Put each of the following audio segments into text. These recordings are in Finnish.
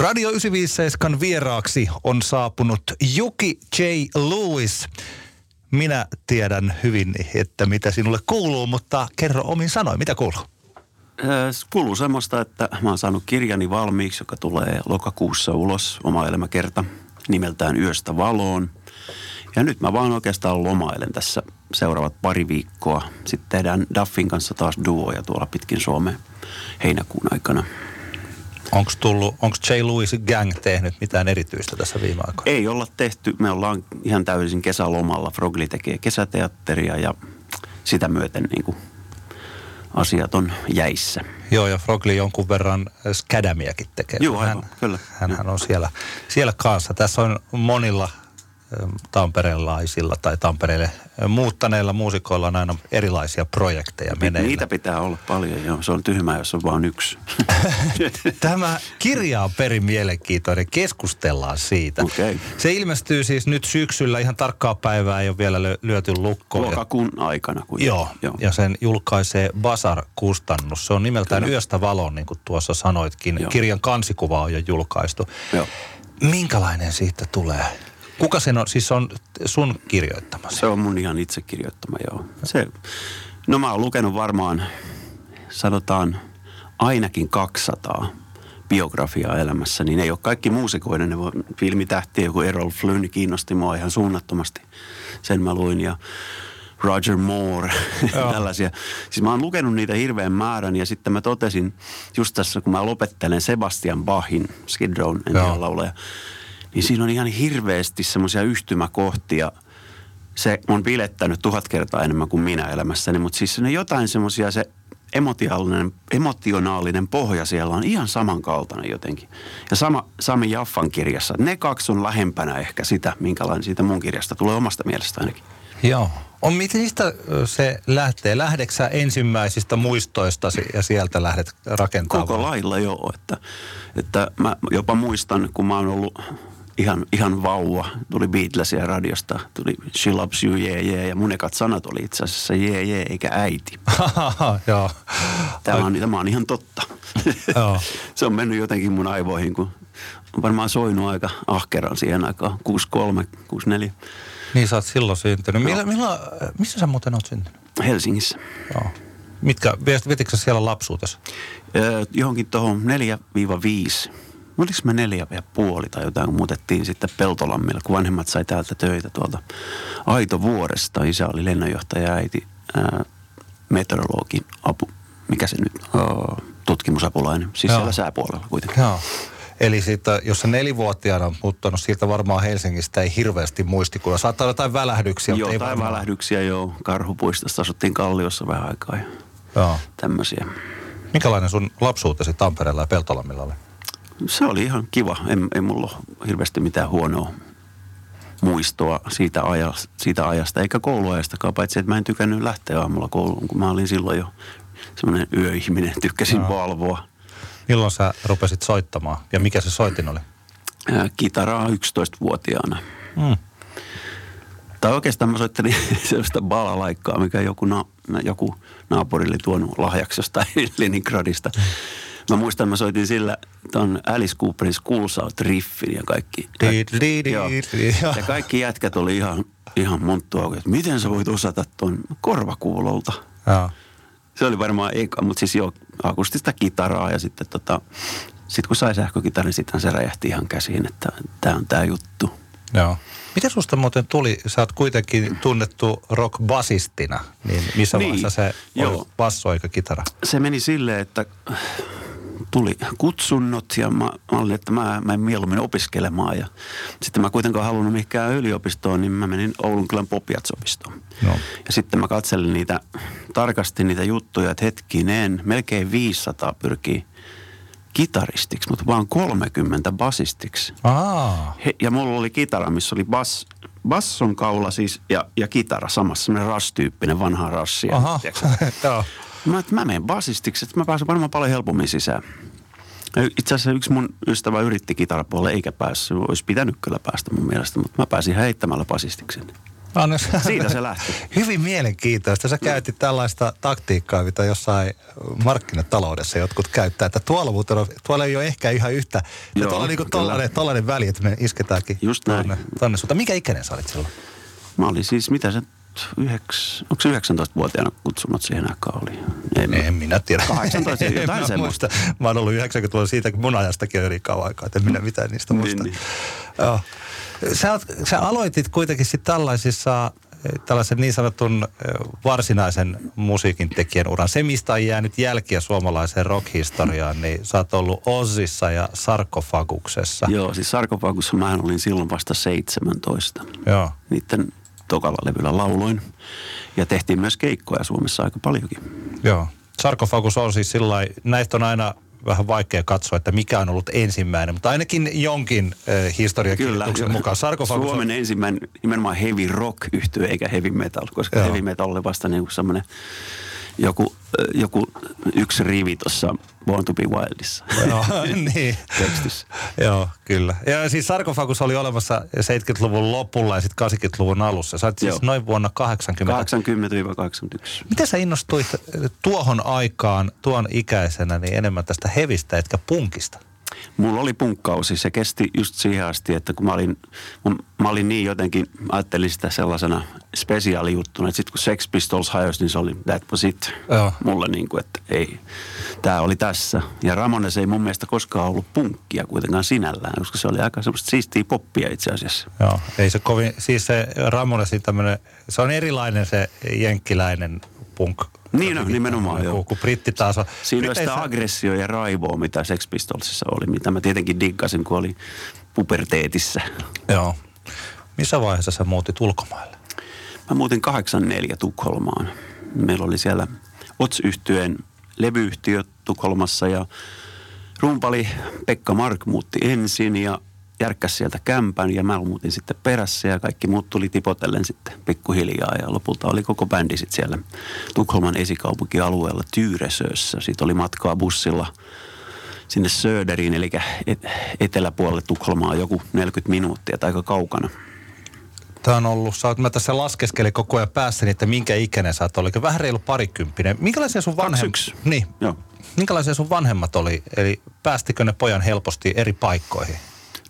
Radio 957 vieraaksi on saapunut Juki J. Lewis. Minä tiedän hyvin, että mitä sinulle kuuluu, mutta kerro omin sanoin, mitä kuuluu? Kuuluu semmoista, että mä oon saanut kirjani valmiiksi, joka tulee lokakuussa ulos, oma elämäkerta, nimeltään Yöstä valoon. Ja nyt mä vaan oikeastaan lomailen tässä seuraavat pari viikkoa. Sitten tehdään Duffin kanssa taas duoja tuolla pitkin Suomeen heinäkuun aikana. Onko tullut, onko J. Louis Gang tehnyt mitään erityistä tässä viime aikoina? Ei olla tehty. Me ollaan ihan täysin kesälomalla. Frogli tekee kesäteatteria ja sitä myöten niin kuin asiat on jäissä. Joo, ja Frogli jonkun verran skadamiakin tekee. Joo, aivan, hän, kyllä. Hänhän on siellä, siellä kanssa. Tässä on monilla tamperelaisilla tai Tampereelle muuttaneilla muusikoilla on aina erilaisia projekteja meneillä. Niitä pitää olla paljon, joo. Se on tyhmää, jos on vain yksi. Tämä kirja on perin mielenkiintoinen. Keskustellaan siitä. Okay. Se ilmestyy siis nyt syksyllä. Ihan tarkkaa päivää ei ole vielä lyöty lukkoon. Lokakuun aikana. Kun joo, joo, ja sen julkaisee Basar-kustannus. Se on nimeltään Kyllä. Yöstä valoon, niin kuin tuossa sanoitkin. Joo. Kirjan kansikuva on jo julkaistu. Joo. Minkälainen siitä tulee? Kuka sen on, siis on sun kirjoittama? Se on mun ihan itse kirjoittama, joo. Se, no mä oon lukenut varmaan, sanotaan ainakin 200 biografiaa elämässä, niin ei ole kaikki muusikoiden, ne filmitähtiä, joku Errol Flynn kiinnosti mua ihan suunnattomasti. Sen mä luin ja Roger Moore, tällaisia. Siis mä oon lukenut niitä hirveän määrän ja sitten mä totesin just tässä, kun mä lopettelen Sebastian Bachin, Skid Row, en laulaja, niin siinä on ihan hirveästi semmoisia yhtymäkohtia. Se on bilettänyt tuhat kertaa enemmän kuin minä elämässäni, mutta siis ne jotain semmoisia, se emotionaalinen, emotionaalinen pohja siellä on ihan samankaltainen jotenkin. Ja sama Sami Jaffan kirjassa, ne kaksi on lähempänä ehkä sitä, minkälainen siitä mun kirjasta tulee omasta mielestä ainakin. Joo. On, mistä se lähtee? Lähdeksä ensimmäisistä muistoista ja sieltä lähdet rakentamaan? Koko lailla joo. Että, että mä jopa muistan, kun mä oon ollut ihan, ihan vauva. Tuli Beatlesia radiosta, tuli She Loves You, yeah, yeah. Ja mun ekat sanat oli itse asiassa yeah, yeah, eikä äiti. Joo. Tämä on, tämä on ihan totta. Se on mennyt jotenkin mun aivoihin, kun on varmaan soinut aika ahkeran siihen aikaan. 63, 64. Niin sä oot silloin syntynyt. Millä, millä, missä sä muuten oot syntynyt? Helsingissä. Joo. Mitkä, vetitkö siellä lapsuutessa? Öö, johonkin tuohon 4-5 oliko mä neljä ja puoli tai jotain, kun muutettiin sitten Peltolammille, kun vanhemmat sai täältä töitä tuolta Aitovuoresta. Isä oli lennonjohtaja ja äiti ää, meteorologin apu, mikä se nyt, ää, tutkimusapulainen, siis Joo. siellä sääpuolella kuitenkin. Joo. Eli siitä, jos se nelivuotiaana on muuttanut, siitä varmaan Helsingistä ei hirveästi muistikuvia. Saattaa olla jotain välähdyksiä. Joo, jotain varmaan... välähdyksiä, joo. Karhupuistossa asuttiin Kalliossa vähän aikaa ja joo. tämmöisiä. Minkälainen sun lapsuutesi Tampereella ja Peltolammilla oli? Se oli ihan kiva. En, ei mulla ole hirveästi mitään huonoa muistoa siitä, ajasta, siitä ajasta, eikä kouluajastakaan, paitsi että mä en tykännyt lähteä aamulla kouluun, kun mä olin silloin jo semmoinen yöihminen, tykkäsin no. valvoa. Milloin sä rupesit soittamaan ja mikä se soitin oli? Kitaraa 11-vuotiaana. Mm. Tai oikeastaan mä soittelin sellaista balalaikkaa, mikä joku, na, joku naapuri oli tuonut lahjaksi jostain Leningradista. Mm Mä muistan, mä soitin sillä ton Alice Cooperin School Out Riffin ja kaikki. kaikki joo. Ja kaikki jätkät oli ihan, ihan monttua, että miten sä voit osata ton korvakuulolta. Joo. Se oli varmaan eka, mutta siis jo akustista kitaraa ja sitten tota, sit kun sai sähkökitaran, niin sitten se räjähti ihan käsiin, että tämä on tämä juttu. Joo. Miten susta muuten tuli, sä oot kuitenkin tunnettu rock-basistina, niin missä niin, vaiheessa se oli basso eikä kitara? Se meni silleen, että tuli kutsunnot ja mä, mä olin, että mä, mä en mieluummin opiskelemaan. Ja sitten mä kuitenkaan halunnut mihinkään yliopistoon, niin mä menin Oulun kylän Popiatsopistoon. No. Ja sitten mä katselin niitä, tarkasti niitä juttuja, että hetkinen, melkein 500 pyrkii kitaristiksi, mutta vaan 30 basistiksi. He, ja mulla oli kitara, missä oli bas, basson kaula siis ja, ja kitara samassa, semmoinen ras-tyyppinen vanha rassi. Aha, joo. Mä, että mä menen basistiksi, että mä pääsen varmaan paljon helpommin sisään. Itse asiassa yksi mun ystävä yritti kitarapuolelle eikä päässyt. Olisi pitänyt kyllä päästä mun mielestä, mutta mä pääsin heittämällä basistiksi. Anna, Siitä se lähti. Hyvin mielenkiintoista. Sä käytit tällaista taktiikkaa, mitä jossain markkinataloudessa jotkut käyttää. Että tuolla, muuten on, tuolla ei ole ehkä ihan yhtä. Joo, tuolla on niin tollainen, tollainen väli, että me isketäänkin Just näin. tonne, tonne sulta. Mikä ikäinen sä olit silloin? Mä olin siis, mitä se, yheks, onko se 19-vuotiaana kutsunnut siihen aikaan oli? En, en minä tiedä. 18, En jotain semmoista. muista. Mä oon ollut 90-luvulla siitä, kun mun ajastakin on eri kauan aikaa, että en minä mitään niistä Niin, muista. niin. Joo. Sä, oot, sä aloitit kuitenkin sitten tällaisissa eh, tällaisen niin sanotun eh, varsinaisen musiikin tekijän uran. Se, mistä on jäänyt jälkiä suomalaiseen rockhistoriaan, niin sä oot ollut Ozissa ja Sarkofaguksessa. Joo, siis Sarkofagussa mä olin silloin vasta 17. Joo. Niiden tokalla levyllä lauloin. Ja tehtiin myös keikkoja Suomessa aika paljonkin. Joo. Sarkofagus on siis sillä näistä on aina vähän vaikea katsoa, että mikä on ollut ensimmäinen, mutta ainakin jonkin äh, historiakirjoituksen jo- mukaan. Sarkofagus on, Suomen ensimmäinen nimenomaan heavy rock yhtye eikä heavy metal, koska Joo. heavy metal oli vasta niin semmoinen joku, joku yksi rivi tuossa Born to be Wildissa Joo, niin. tekstissä. Joo, kyllä. Ja siis sarkofagus oli olemassa 70-luvun lopulla ja sitten 80-luvun alussa. Sä siis Joo. noin vuonna 80. 80-81. Miten sä innostuit tuohon aikaan, tuon ikäisenä, niin enemmän tästä hevistä etkä punkista? Mulla oli punkkausi, se kesti just siihen asti, että kun mä olin, mä, mä olin niin jotenkin, ajattelin sitä sellaisena spesiaalijuttuna, että sitten kun Sex Pistols hajosi, niin se oli that was it. Joo. Mulle niin kuin, että ei, tämä oli tässä. Ja Ramones ei mun mielestä koskaan ollut punkkia kuitenkaan sinällään, koska se oli aika semmoista siistiä poppia itse asiassa. Joo, ei se kovin, siis se Ramonesin tämmöinen, se on erilainen se jenkkiläinen punk. Niin on, nimenomaan, joo. Kun, britti taas on. Siinä on sitä agressio ja raivoa, mitä Sex Pistolsissa oli, mitä mä tietenkin diggasin, kun oli puberteetissä. Joo. Missä vaiheessa sä muutit ulkomaille? Mä muutin 84 Tukholmaan. Meillä oli siellä ots levyyhtiö Tukholmassa ja rumpali Pekka Mark muutti ensin ja järkkäsi sieltä kämpän ja mä muutin sitten perässä ja kaikki muut tuli tipotellen sitten pikkuhiljaa ja lopulta oli koko bändi sitten siellä Tukholman esikaupunkialueella Tyyresössä. Siitä oli matkaa bussilla sinne Söderiin, eli et- eteläpuolelle Tukholmaa joku 40 minuuttia tai aika kaukana. Tämä on ollut, sä oot, mä tässä laskeskelin koko ajan päässäni, että minkä ikäinen sä oot, vähän reilu parikymppinen. Minkälaisia sun vanhemmat, 21. niin, Joo. minkälaisia sun vanhemmat oli, eli päästikö ne pojan helposti eri paikkoihin?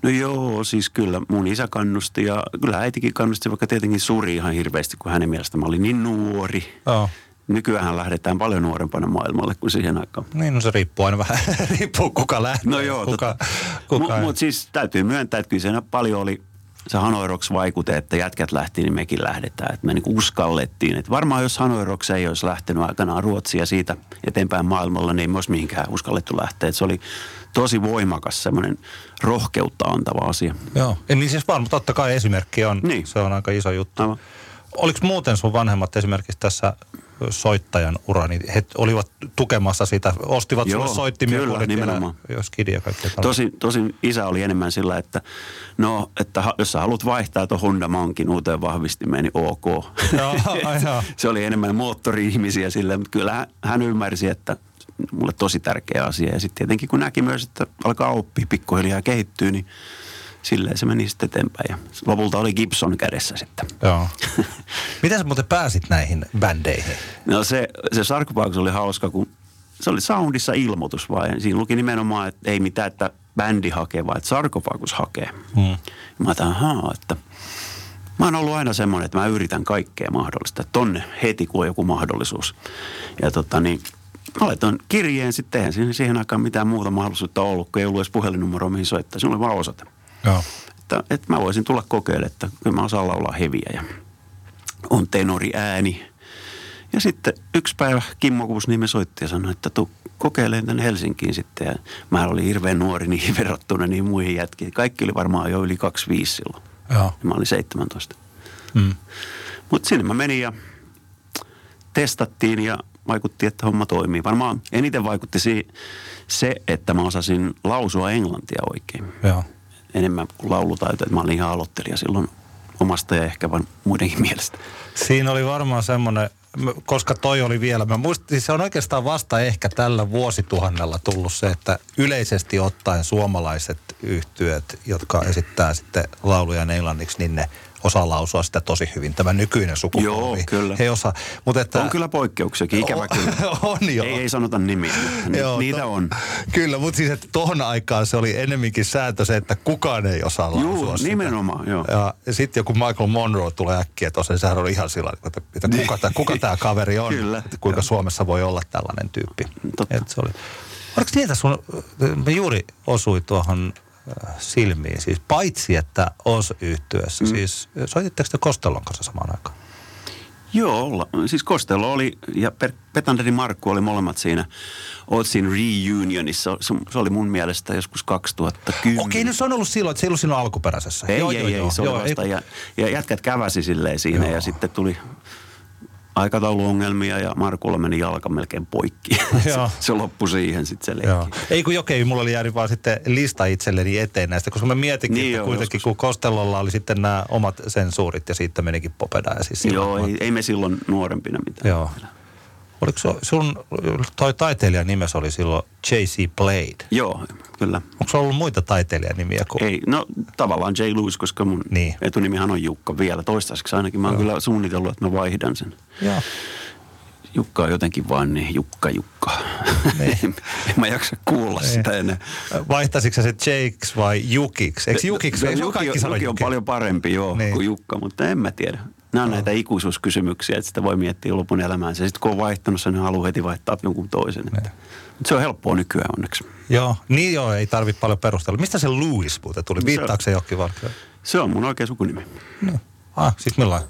No joo, siis kyllä mun isä kannusti ja kyllä äitikin kannusti, vaikka tietenkin suri ihan hirveästi, kun hänen mielestä mä olin niin nuori. Joo. Nykyään lähdetään paljon nuorempana maailmalle kuin siihen aikaan. Niin, no se riippuu aina vähän, riippuu kuka lähtee. No joo, kuka, totta. kuka Mutta ei. mut siis täytyy myöntää, että kyllä siinä paljon oli se Hanoi Rocks vaikute, että jätkät lähti, niin mekin lähdetään. Että me niinku uskallettiin. Että varmaan jos Hanoi Rocks ei olisi lähtenyt aikanaan Ruotsia siitä eteenpäin maailmalla, niin ei olisi mihinkään uskallettu lähteä. Et se oli tosi voimakas semmoinen rohkeutta antava asia. Joo, ja niin siis varmaan totta kai esimerkki on, Niin. se on aika iso juttu. Aivan. Oliko muuten sun vanhemmat esimerkiksi tässä soittajan ura, niin he olivat tukemassa sitä, ostivat Joo, sulle soittimia, kyllä, vielä nimenomaan. jo skidi ja kaikkea. Tosin, tosin isä oli enemmän sillä, että no, että jos sä haluat vaihtaa tuon Honda Mankin uuteen vahvistimeen, niin ok. Joo, se oli enemmän moottori-ihmisiä sille, mutta kyllä hän, ymmärsi, että mulle tosi tärkeä asia. Ja sitten tietenkin kun näki myös, että alkaa oppia pikkuhiljaa ja kehittyy, niin silleen se meni sitten eteenpäin. Ja lopulta oli Gibson kädessä sitten. Joo. Miten sä muuten pääsit näihin bändeihin? No se, se Sarkopaus oli hauska, kun se oli soundissa ilmoitus vaan. Siinä luki nimenomaan, että ei mitään, että bändi hakee, vaan että Sarkofagus hakee. Hmm. Mä ajattelin, ahaa, että mä oon ollut aina semmoinen, että mä yritän kaikkea mahdollista. Tonne heti, kun on joku mahdollisuus. Ja tota niin, mä laitoin kirjeen sitten, eihän siihen, siihen aikaan mitään muuta mahdollisuutta ollut, kun ei ollut edes puhelinnumeroa, mihin soittaa. Se oli vaan osoite. Joo. Että, että mä voisin tulla kokeilemaan, että kyllä mä osaan laulaa heviä ja on tenori ääni. Ja sitten yksi päivä Kimmo Kuusniemi soitti ja sanoi, että tuu kokeilemaan tänne Helsinkiin sitten. Ja mä olin hirveän nuori niihin verrattuna niin muihin jätkiin. Kaikki oli varmaan jo yli 25 silloin. Joo. Ja mä olin 17. Mm. Mutta sinne mä menin ja testattiin ja vaikutti, että homma toimii. Varmaan eniten vaikutti se, että mä osasin lausua englantia oikein. Joo. Enemmän kuin laulutaito. Että mä olin ihan aloittelija silloin omasta ja ehkä vaan muidenkin mielestä. Siinä oli varmaan semmoinen, koska toi oli vielä, mä muistin, siis se on oikeastaan vasta ehkä tällä vuosituhannella tullut se, että yleisesti ottaen suomalaiset yhtyöt, jotka esittää sitten lauluja englanniksi, niin ne osaa lausua sitä tosi hyvin. Tämä nykyinen sukupolvi. Joo, kyllä. Ei osaa. Mutta että, On kyllä poikkeuksiakin, ikävä kyllä. on joo. Ei, ei sanota nimiä, mutta Joo, niitä to- on. Kyllä, mutta siis että tohon aikaan se oli enemmänkin sääntö se, että kukaan ei osaa lausua Joo, sitä. nimenomaan, joo. Ja, ja sitten joku Michael Monroe tulee äkkiä tuossa, sehän oli ihan sillä tavalla, että, että kuka, tämä, kuka tämä kaveri on, Kyllä. että kuinka Suomessa voi olla tällainen tyyppi. Totta. Et se oli. Oliko niin, että sun, me juuri osui tuohon silmiin, siis paitsi että os yhtyessä, mm. siis soititteko te Kostellon kanssa samaan aikaan? Joo, olla. siis Costello oli ja Petanderi Markku oli molemmat siinä Otsin reunionissa. Se, se oli mun mielestä joskus 2010. Okei, no se on ollut silloin, että se ei ollut sinun alkuperäisessä. Ei, Joo, ei, joo, ei, joo, se oli joo, vasta. ei- Ja, ja jätkät käväsi silleen siinä Joo. ja sitten tuli aikatauluongelmia ja Markulla meni jalka melkein poikki. Joo. se, se loppui siihen sitten se leikki. Joo. Ei kun okei, mulla oli jäänyt vaan sitten lista itselleni eteen näistä, koska mä mietinkin, Niin että joo, kuitenkin joskus. kun Kostellolla oli sitten nämä omat sensuurit ja siitä menikin popeda ja siis Joo, ei, ei me silloin nuorempina mitään. Joo. Oliko se, sun, toi taiteilijan nimes oli silloin J.C. Blade? Joo, kyllä. Onko ollut muita taiteilijan nimiä kuin? Ei, no tavallaan J. Lewis, koska mun Niin. etunimihan on Jukka vielä toistaiseksi. Ainakin mä oon kyllä suunnitellut, että mä vaihdan sen. Joo. Jukka on jotenkin vaan niin Jukka Jukka. Niin. en mä jaksa kuulla Niin. sitä enää. Vaihtaisitko se Jakes vai Jukiksi? Eikö Jukiksi? Eikö Juki, kaikki Juki on paljon parempi joo, niin. kuin Jukka, mutta en mä tiedä. Nämä on näitä ikuisuuskysymyksiä, että sitä voi miettiä lopun elämäänsä. Sitten kun on vaihtanut sen, niin haluaa heti vaihtaa jonkun toisen. Niin. Että. Mutta se on helppoa nykyään onneksi. Joo, niin joo, ei tarvitse paljon perustella. Mistä se Louis muuten tuli? Viittaako se johonkin vaan? Se on mun oikea sukunimi. No. Ah, siis millainen?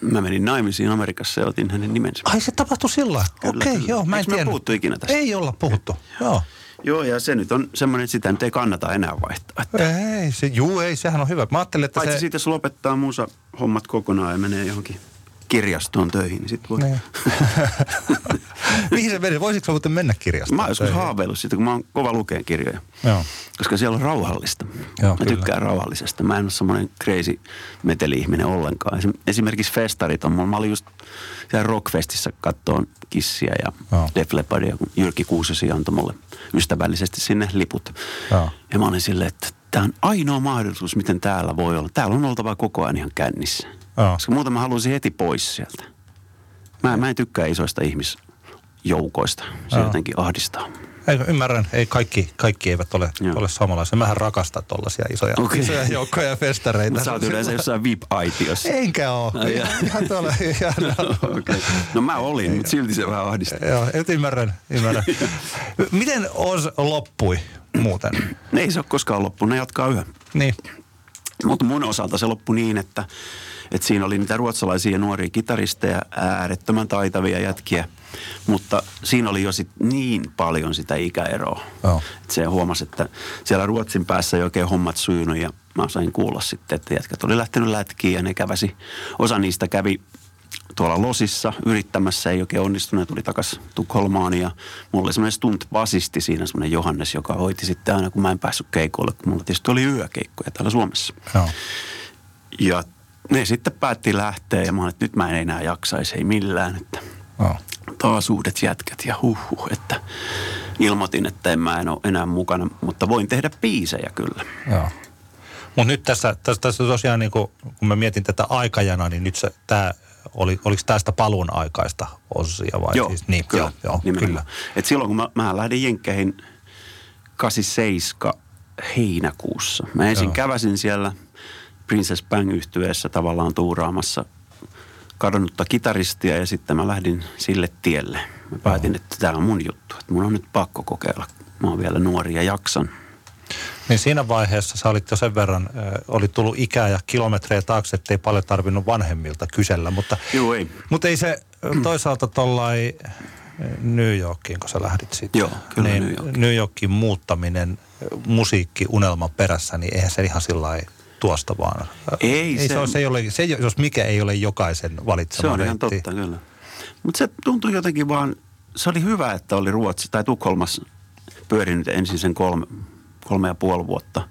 Mä menin naimisiin Amerikassa ja otin hänen nimensä. Ai se tapahtui sillä Okei, kyllä. joo, mä en Eikö tiedä. puhuttu ikinä tästä? Ei olla puhuttu, joo. Joo, ja se nyt on semmoinen, että sitä nyt ei kannata enää vaihtaa. Että Ei, se, juu, ei, sehän on hyvä. Mä ajattelin, että Paitsi se... siitä, jos lopettaa muusa hommat kokonaan ja menee johonkin kirjastoon töihin, niin sitten voi... Niin. Mihin se meni? Voisitko muuten mennä kirjastoon? Mä joskus haaveillut siitä, kun mä oon kova lukeen kirjoja. Joo. Koska siellä on rauhallista. Joo, mä kyllä. tykkään rauhallisesta. Mä en ole semmoinen crazy meteli-ihminen ollenkaan. Esim- Esimerkiksi festarit on mulla. Mä olin just siellä Rockfestissä kattoon Kissiä ja Joo. Def Leppardia, kun Jyrki Kuusesi antoi mulle ystävällisesti sinne liput. Joo. Ja mä olin silleen, että tämä on ainoa mahdollisuus, miten täällä voi olla. Täällä on oltava koko ajan ihan kännissä. Joo. Koska muuten mä haluaisin heti pois sieltä. Mä, mä en tykkää isoista ihmisjoukoista. Se Joo. jotenkin ahdistaa. Ei, ymmärrän, ei kaikki, kaikki eivät ole, Joo. ole samanlaisia. Mähän rakastan tollaisia isoja, Okei. isoja joukkoja ja festareita. Mutta sä oot yleensä jossain VIP-aitiossa. Enkä oo. Ai Ihan, jaa. ihan tuolla, ihan, okay. No mä olin, mutta silti se vähän ahdistaa. Joo, et ymmärrän, ymmärrän. Miten Oz loppui muuten? Ne ei se ole koskaan loppunut, ne jatkaa yhä. Niin, Mutta mun osalta se loppui niin, että, että siinä oli niitä ruotsalaisia nuoria kitaristeja, äärettömän taitavia jätkiä. Mutta siinä oli jo sit niin paljon sitä ikäeroa. Joo. Että se huomasi, että siellä Ruotsin päässä ei oikein hommat sujunut ja mä sain kuulla sitten, että jätkät oli lähtenyt lätkiin ja ne käväsi. Osa niistä kävi tuolla Losissa yrittämässä, ei oikein onnistunut, tuli takaisin Tukholmaan ja mulla oli semmoinen stunt-basisti siinä, semmoinen Johannes, joka hoiti sitten aina, kun mä en päässyt keikoille, kun mulla tietysti oli yökeikkoja täällä Suomessa. joo. Ja ne sitten päätti lähteä ja mä olin, että nyt mä en enää jaksaisi, ei millään, että joo. taas uudet jätkät ja huhhuh, että ilmoitin, että en mä en ole enää mukana, mutta voin tehdä biisejä kyllä. Joo. Mutta nyt tässä, tässä, tässä tosiaan, niin kun, kun mä mietin tätä aikajana, niin nyt se, tää, oli, oliko tästä paluun aikaista osia vai joo, siis? Niin, kyllä, joo, joo nimenomaan. kyllä. Et silloin kun mä, mä lähdin Jenkkeihin 87 heinäkuussa. Mä ensin Joo. käväsin siellä Princess Bang yhtyeessä tavallaan tuuraamassa kadonnutta kitaristia ja sitten mä lähdin sille tielle. Mä päätin, että tämä on mun juttu, että mun on nyt pakko kokeilla. Mä oon vielä nuori ja jaksan. Niin siinä vaiheessa sä olit jo sen verran, äh, oli tullut ikää ja kilometrejä taakse, ettei paljon tarvinnut vanhemmilta kysellä, mutta, Joo, ei. mutta ei se toisaalta tollai New Yorkiin, kun sä lähdit siitä. Joo, kyllä niin New Yorkiin. New Yorkin muuttaminen ö, musiikki unelman perässä, niin eihän se ihan sillä lailla tuosta vaan. Ei ei se, se- ole, se, ei ole, se, jos mikä ei ole jokaisen valitsema Se on ihan reitti. totta, kyllä. Mutta se tuntui jotenkin vaan, se oli hyvä, että oli Ruotsi tai Tukholmassa pyörinyt ensin sen kolme, kolme ja puoli vuotta.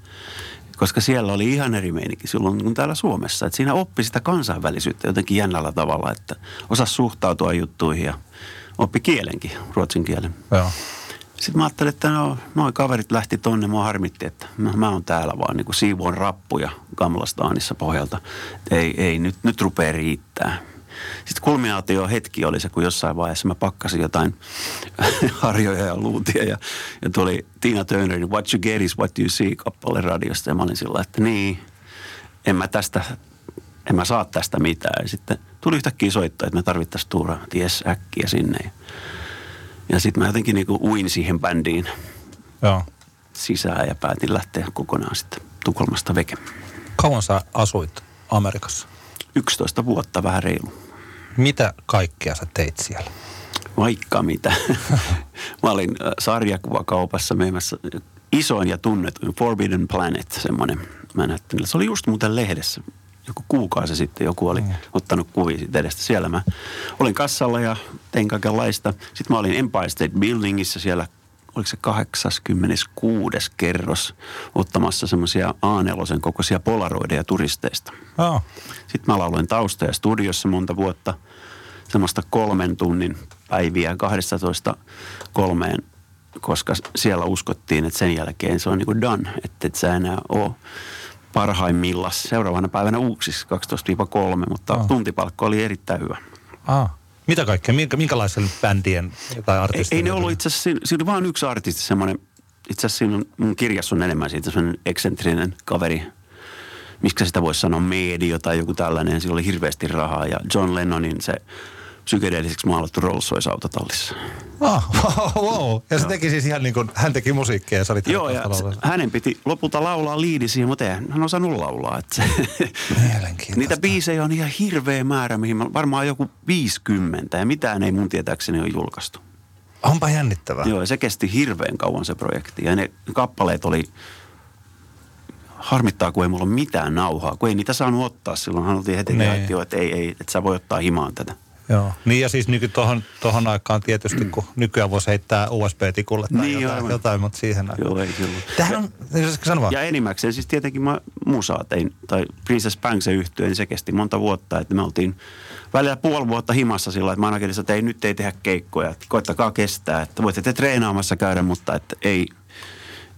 Koska siellä oli ihan eri meininki silloin kuin täällä Suomessa. Et siinä oppi sitä kansainvälisyyttä jotenkin jännällä tavalla, että osasi suhtautua juttuihin ja oppi kielenkin, ruotsin kielen. Joo. Sitten mä ajattelin, että no, noin kaverit lähti tonne, mua harmitti, että mä, mä oon täällä vaan niin kuin siivoon rappuja Gamlastaanissa pohjalta. Ei, ei, nyt, nyt rupeaa riittää. Sitten kulminaatio hetki oli se, kun jossain vaiheessa mä pakkasin jotain harjoja ja luutia ja, ja tuli Tina Turnerin What You Get Is What You See kappale radiosta ja mä olin sillä että niin, en mä tästä, en mä saa tästä mitään. Ja sitten tuli yhtäkkiä soittaa, että me tarvittaisiin tuuraa, ties äkkiä sinne. Ja, ja sitten mä jotenkin niinku uin siihen bändiin Joo. sisään ja päätin lähteä kokonaan sitten Tukholmasta veke. Kauan sä asuit Amerikassa? 11 vuotta vähän reilu. Mitä kaikkea sä teit siellä? Vaikka mitä. Mä olin äh, sarjakuvakaupassa myymässä isoin ja tunnetuin Forbidden Planet, semmoinen Manhattanilla. Se oli just muuten lehdessä. Joku kuukausi sitten joku oli mm. ottanut kuvia siitä edestä. Siellä mä olin kassalla ja tein kaikenlaista. Sitten mä olin Empire State Buildingissa siellä, oliko se 86. kerros, ottamassa semmoisia A4 kokoisia polaroideja turisteista. Oh. Sitten mä lauloin taustoja studiossa monta vuotta, semmoista kolmen tunnin päiviä 12 kolmeen, koska siellä uskottiin, että sen jälkeen se on niin kuin done, että et sä enää ole parhaimmillaan seuraavana päivänä uuksissa 12-3, mutta Ah. tuntipalkka oli erittäin hyvä. Ah. Mitä kaikkea? Minkä, minkälaisen bändien tai Ei, artistien? ei ne ollut itse asiassa, siinä, siinä oli vain yksi artisti semmoinen, itse asiassa siinä on, mun kirjassa on enemmän siitä semmoinen eksentrinen kaveri, miksi sitä voisi sanoa, medio tai joku tällainen. Sillä oli hirveästi rahaa ja John Lennonin se psykedeelliseksi maalattu Rolls Royce autotallissa. Ah, wow. Ja se teki siis ihan niin kuin, hän teki musiikkia ja sä olit Joo, hänen ja se, hänen piti lopulta laulaa liidi siihen, mutta eihän hän osannut laulaa. Että se, niitä biisejä on ihan hirveä määrä, mihin mä, varmaan joku 50 ja mitään ei mun tietääkseni ole julkaistu. Onpa jännittävää. Joo, ja se kesti hirveän kauan se projekti. Ja ne kappaleet oli, harmittaa kun ei mulla ole mitään nauhaa, kun ei niitä saanut ottaa silloin. Hän oltiin heti, Niin. että, joo, että ei, ei, että sä voi ottaa himaan tätä. Joo. Niin ja siis nyky tohon, tohon aikaan tietysti, kun nykyään voisi heittää USB-tikulle tai Niin, jotain, aivan. jotain, mutta siihen aikaan. Joo, ei silloin. Tähän on, jos sano vaan. Ja enimmäkseen siis tietenkin mä musaa tein, tai Princess Bangsen yhtyeen, niin se kesti monta vuotta, että me oltiin välillä puoli vuotta himassa sillä, että managerissa, että ei nyt ei tehdä keikkoja, että koittakaa kestää, että voitte te treenaamassa käydä, mutta että ei,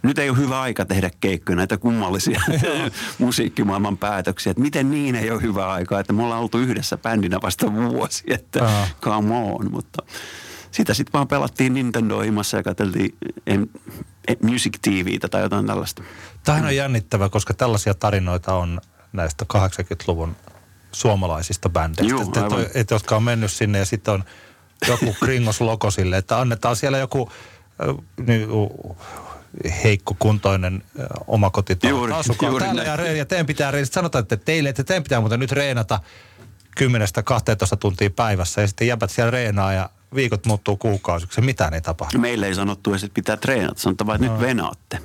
nyt ei ole hyvä aika tehdä keikkoja, näitä kummallisia musiikkimaailman päätöksiä, että miten niin ei ole hyvä aika, että me ollaan oltu yhdessä bändinä vasta vuosi, että Aa. come on, mutta sitä sitten vaan pelattiin Nintendo imassa ja katseltiin em, em, Music TVtä tai jotain tällaista. Tämähän on jännittävä, koska tällaisia tarinoita on näistä 80-luvun suomalaisista bändeistä, Juu, että, aivan. että, että, jotka on mennyt sinne ja sitten on joku kringoslogo sille, että annetaan siellä joku äh, u- heikkokuntoinen omakotitalo. Juuri- Asukaa juuri täällä näin. ja, ja teidän pitää sanotaan, että teille, että teidän pitää muuten nyt reenata 10-12 tuntia päivässä ja sitten jäbät siellä reenaa ja viikot muuttuu kuukausiksi mitään ei tapahdu. Meille ei sanottu edes, että pitää treenata, sanotaan vaan, että nyt venaatte.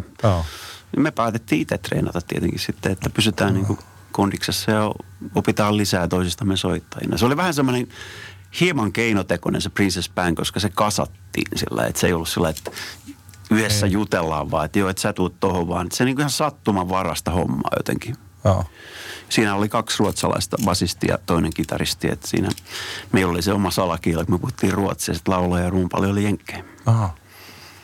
Ja Me päätettiin itse treenata tietenkin sitten, että pysytään niin kuin kondiksessa ja opitaan lisää toisistamme soittajina. Se oli vähän semmoinen hieman keinotekoinen se Princess Band, koska se kasattiin sillä, että se ei ollut sillä, että yhdessä Ei. jutellaan vaan, että joo, että sä tuut tohon vaan. Että se niin ihan sattuman varasta hommaa jotenkin. Joo. Siinä oli kaksi ruotsalaista basistia ja toinen kitaristi, että siinä meillä oli se oma salakieli, että me puhuttiin ruotsia, sitten laulaja ja rumpali oli jenkkejä. Aha.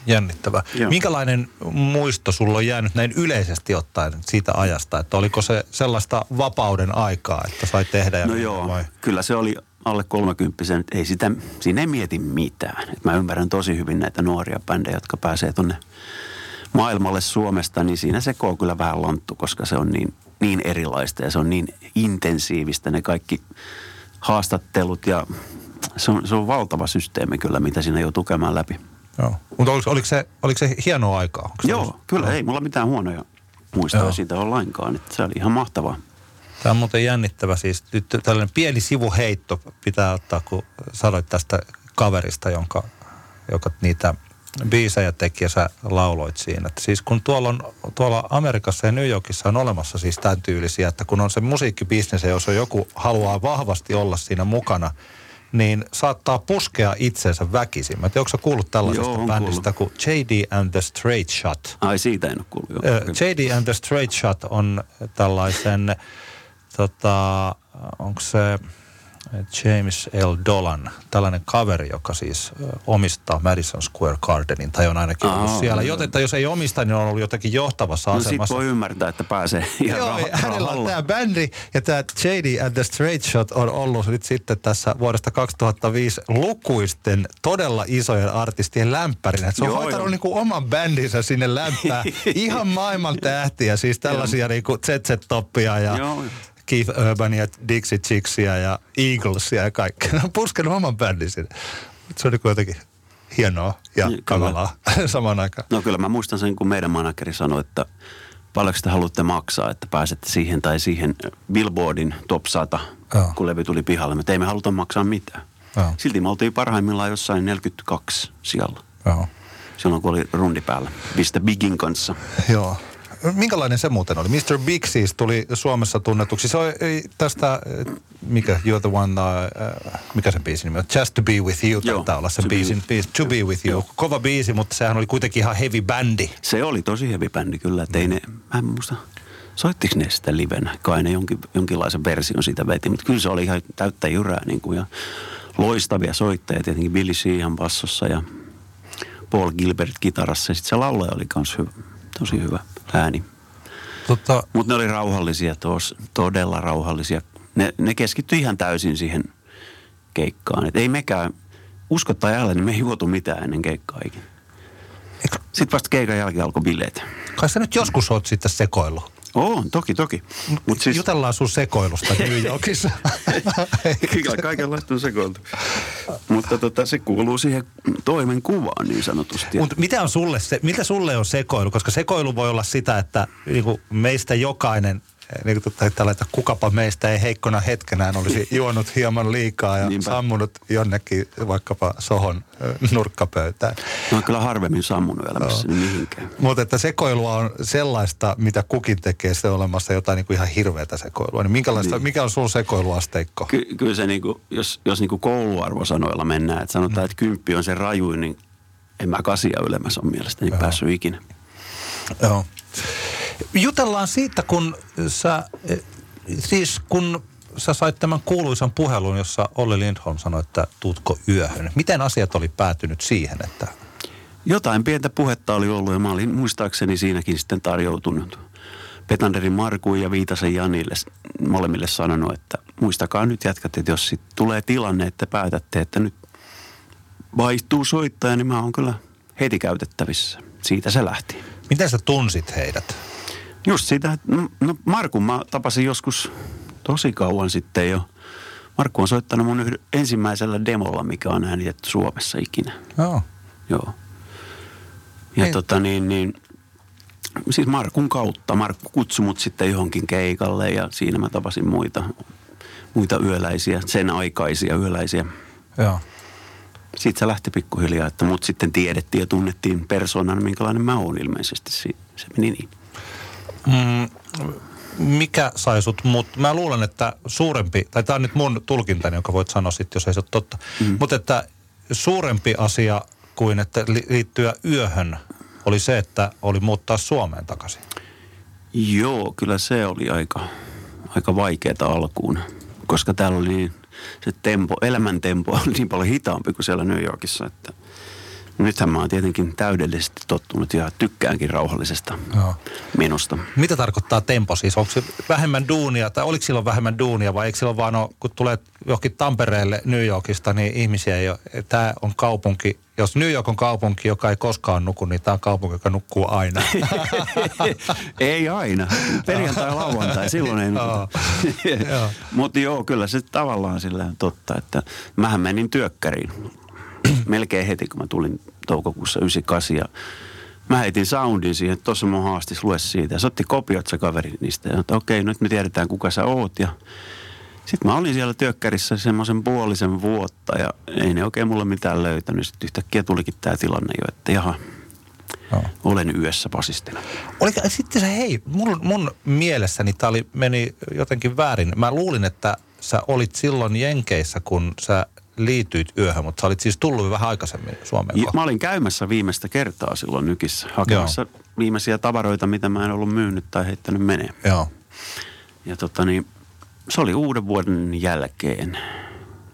Jännittävä. Joo. Minkälainen muisto sulla on jäänyt näin yleisesti ottaen siitä ajasta? Että oliko se sellaista vapauden aikaa, että sai tehdä ja No joo, vai? kyllä se oli alle 30 ei sitä, siinä ei mieti mitään. Et mä ymmärrän tosi hyvin näitä nuoria bändejä, jotka pääsee tonne maailmalle Suomesta, niin siinä se koo kyllä vähän lanttu, koska se on niin, niin erilaista ja se on niin intensiivistä ne kaikki haastattelut ja se on, se on valtava systeemi kyllä, mitä siinä joutuu käymään läpi. Joo. Mutta oliko, oliko, se, oliko se hienoa aikaa? Onko se Joo, ollut- kyllä, ei mulla mitään huonoja muistoja Joo. siitä ole lainkaan. Että se oli ihan mahtavaa. Tämä on muuten jännittävä siis. Nyt tällainen pieni sivuheitto pitää ottaa, kun sanoit tästä kaverista, jonka, joka niitä biisejä teki ja sä lauloit siinä. Että siis kun tuolla, on, tuolla Amerikassa ja New Yorkissa on olemassa siis tämän tyylisiä, että kun on se musiikkibisnes jos on joku haluaa vahvasti olla siinä mukana, niin saattaa puskea itsensä väkisin. Mä onko sä kuullut tällaisesta Joo, bändistä kuin JD and the Straight Shot? Ai siitä en ole kuullut. Joo. JD and the Straight Shot on tällaisen, tota, onko se James L. Dolan, tällainen kaveri, joka siis omistaa Madison Square Gardenin, tai on ainakin ollut Aa, siellä. Joten, että jos ei omista, niin on ollut jotenkin johtavassa no, asemassa. No voi ymmärtää, että pääsee ihan Joo, rah- hänellä on tämä bändi ja tämä JD and the Straight Shot on ollut nyt sitten tässä vuodesta 2005 lukuisten todella isojen artistien lämpärinä. Se on Joo, hoitanut niin kuin oman bändinsä sinne lämpää. ihan maailman tähtiä, siis tällaisia niin kuin ZZ-toppia ja Joo. Keith Urbania, Dixie Chicksia ja Eaglesia ja kaikkea. Ne on puskenut oman bändin sinne. Se on niin jotenkin hienoa ja niin, kamalaa samaan aikaan. No kyllä mä muistan sen, kun meidän manageri sanoi, että paljonko te haluatte maksaa, että pääsette siihen tai siihen Billboardin top 100, oh. kun levy tuli pihalle. Me teimme haluta maksaa mitään. Oh. Silti me oltiin parhaimmillaan jossain 42 siellä. Oh. Silloin kun oli rundi päällä. Mr. Bigin kanssa. Joo. Minkälainen se muuten oli? Mr. Big siis tuli Suomessa tunnetuksi. Se oli tästä, mikä You're the one, uh, mikä sen biisin nimi on? Just to be with you, taitaa olla sen biisin. Be, to be with you. Joo. Kova biisi, mutta sehän oli kuitenkin ihan heavy bändi. Se oli tosi heavy bändi kyllä, että ei ne, mä en muista, soittiko ne sitä livenä? Kai ne jonkin, jonkinlaisen version siitä veti, mutta kyllä se oli ihan täyttä jyrää niin kuin, ja loistavia soittajia, tietenkin Billy Sheehan bassossa ja Paul Gilbert kitarassa. Ja sitten se laulaja oli myös hyvä, tosi hyvä ääni. Tota... Mutta ne oli rauhallisia, tos, todella rauhallisia. Ne, ne keskittyi ihan täysin siihen keikkaan. Et ei mekään, usko tai älä, niin me ei juotu mitään ennen keikkaa ikinä. Sitten vasta keikan jälkeen alkoi bileet. Kai sä nyt joskus oot sitten sekoillut? On, toki, toki. Mut siis... Jutellaan sun sekoilusta New Yorkissa. Kyllä, kaikenlaista on sekoiltu. Mutta tota, se kuuluu siihen toimen kuvaan niin sanotusti. Mutta mitä on sulle se, mitä sulle on sekoilu? Koska sekoilu voi olla sitä, että niin meistä jokainen niin kuin tällä, että kukapa meistä ei heikkona hetkenään olisi juonut hieman liikaa ja Niinpä. sammunut jonnekin vaikkapa sohon nurkkapöytään. Mä oon kyllä harvemmin sammunut elämässä no. mihinkään. Mutta että sekoilua on sellaista, mitä kukin tekee, se on olemassa jotain niin kuin ihan hirveätä sekoilua. Niin, minkälaista, niin. mikä on sun sekoiluasteikko? Ky- kyllä se niin kuin, jos, jos niin kuin kouluarvosanoilla mennään, että sanotaan, mm. että kymppi on se rajuin, niin en mä kasia ylemmäs on mielestäni Joo. päässyt ikinä. Joo. Jutellaan siitä, kun sä, eh, siis kun sä sait tämän kuuluisan puhelun, jossa Olli Lindholm sanoi, että tuutko yöhön. Miten asiat oli päätynyt siihen, että... Jotain pientä puhetta oli ollut ja mä olin muistaakseni siinäkin sitten tarjoutunut. Petanderin Markuun ja Viitasen Janille molemmille sanonut, että muistakaa nyt jätkät, että jos sit tulee tilanne, että päätätte, että nyt vaihtuu soittaja, niin mä oon kyllä heti käytettävissä. Siitä se lähti. Miten sä tunsit heidät? Just sitä, että no, no Markun mä tapasin joskus tosi kauan sitten jo. Markku on soittanut mun yhden, ensimmäisellä demolla, mikä on äänitetty Suomessa ikinä. Joo. Joo. Ja Ei. tota niin, niin, siis Markun kautta. Markku kutsui mut sitten johonkin keikalle ja siinä mä tapasin muita, muita yöläisiä, sen aikaisia yöläisiä. Joo. Sitten se lähti pikkuhiljaa, että mut sitten tiedettiin ja tunnettiin persoonan, minkälainen mä oon ilmeisesti. Se meni niin. Mm, mikä sai sut, mutta mä luulen, että suurempi, tai tämä on nyt mun tulkintani, jonka voit sanoa sitten, jos ei se ole totta, mm. mutta että suurempi asia kuin että liittyä yöhön oli se, että oli muuttaa Suomeen takaisin. Joo, kyllä se oli aika, aika vaikeaa alkuun, koska täällä oli niin, se tempo, elämäntempo oli niin paljon hitaampi kuin siellä New Yorkissa, että Nythän mä oon tietenkin täydellisesti tottunut ja tykkäänkin rauhallisesta Joo. minusta. Mitä tarkoittaa tempo siis? Onko se vähemmän duunia tai oliko silloin vähemmän duunia vai eikö silloin vaan ole, kun tulee johonkin Tampereelle New Yorkista, niin ihmisiä ei ole. Tämä on kaupunki, jos New York on kaupunki, joka ei koskaan nuku, niin tämä on kaupunki, joka nukkuu aina. ei aina. Perjantai lauantai, silloin ei nukuta. Mutta joo, kyllä se tavallaan sillä totta, että mähän menin työkkäriin melkein heti, kun mä tulin toukokuussa 98. Ja mä heitin soundin siihen, että tuossa mun haastis, lue siitä. Ja se otti kopiot se kaveri niistä. Ja että okei, nyt me tiedetään kuka sä oot. Ja sitten mä olin siellä työkkärissä semmoisen puolisen vuotta ja ei ne oikein mulle mitään löytänyt. Sitten yhtäkkiä tulikin tämä tilanne jo, että jaha, no. olen yössä basistina. Oliko, sitten se, hei, mun, mun mielessäni tämä meni jotenkin väärin. Mä luulin, että sä olit silloin Jenkeissä, kun sä liityit yöhön, mutta sä olit siis tullut vähän aikaisemmin Suomeen. Ja, mä olin käymässä viimeistä kertaa silloin Nykissä, hakemassa Joo. viimeisiä tavaroita, mitä mä en ollut myynyt tai heittänyt menee. Joo. Ja tota niin, se oli uuden vuoden jälkeen.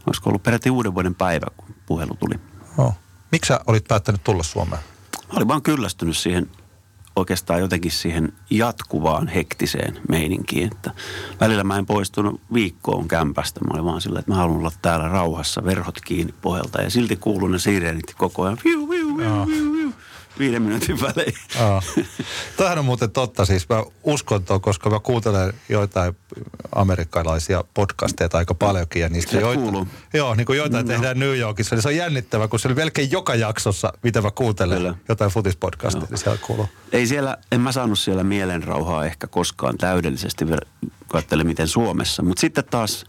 olisiko ollut peräti uuden vuoden päivä, kun puhelu tuli. Oh. Miksi sä olit päättänyt tulla Suomeen? Mä olin vaan kyllästynyt siihen oikeastaan jotenkin siihen jatkuvaan hektiseen meininkiin. Että välillä mä en poistunut viikkoon kämpästä. Mä olin vaan sillä, että mä haluan olla täällä rauhassa, verhot kiinni pohjalta. Ja silti kuuluu ne sirenit koko ajan. Viu, viu, viu, viu, viu viiden minuutin välein. Tämähän on muuten totta. Siis mä uskon tuon, koska mä kuuntelen joitain amerikkalaisia podcasteja aika paljonkin. Ja niistä joita, kuuluu. Joo, niin kuin joitain no. tehdään New Yorkissa. Niin se on jännittävä, kun se oli melkein joka jaksossa, mitä mä kuuntelen Kyllä. jotain futispodcastia, niin siellä kuuluu. Ei siellä, en mä saanut siellä mielenrauhaa ehkä koskaan täydellisesti, katsele miten Suomessa. Mutta sitten taas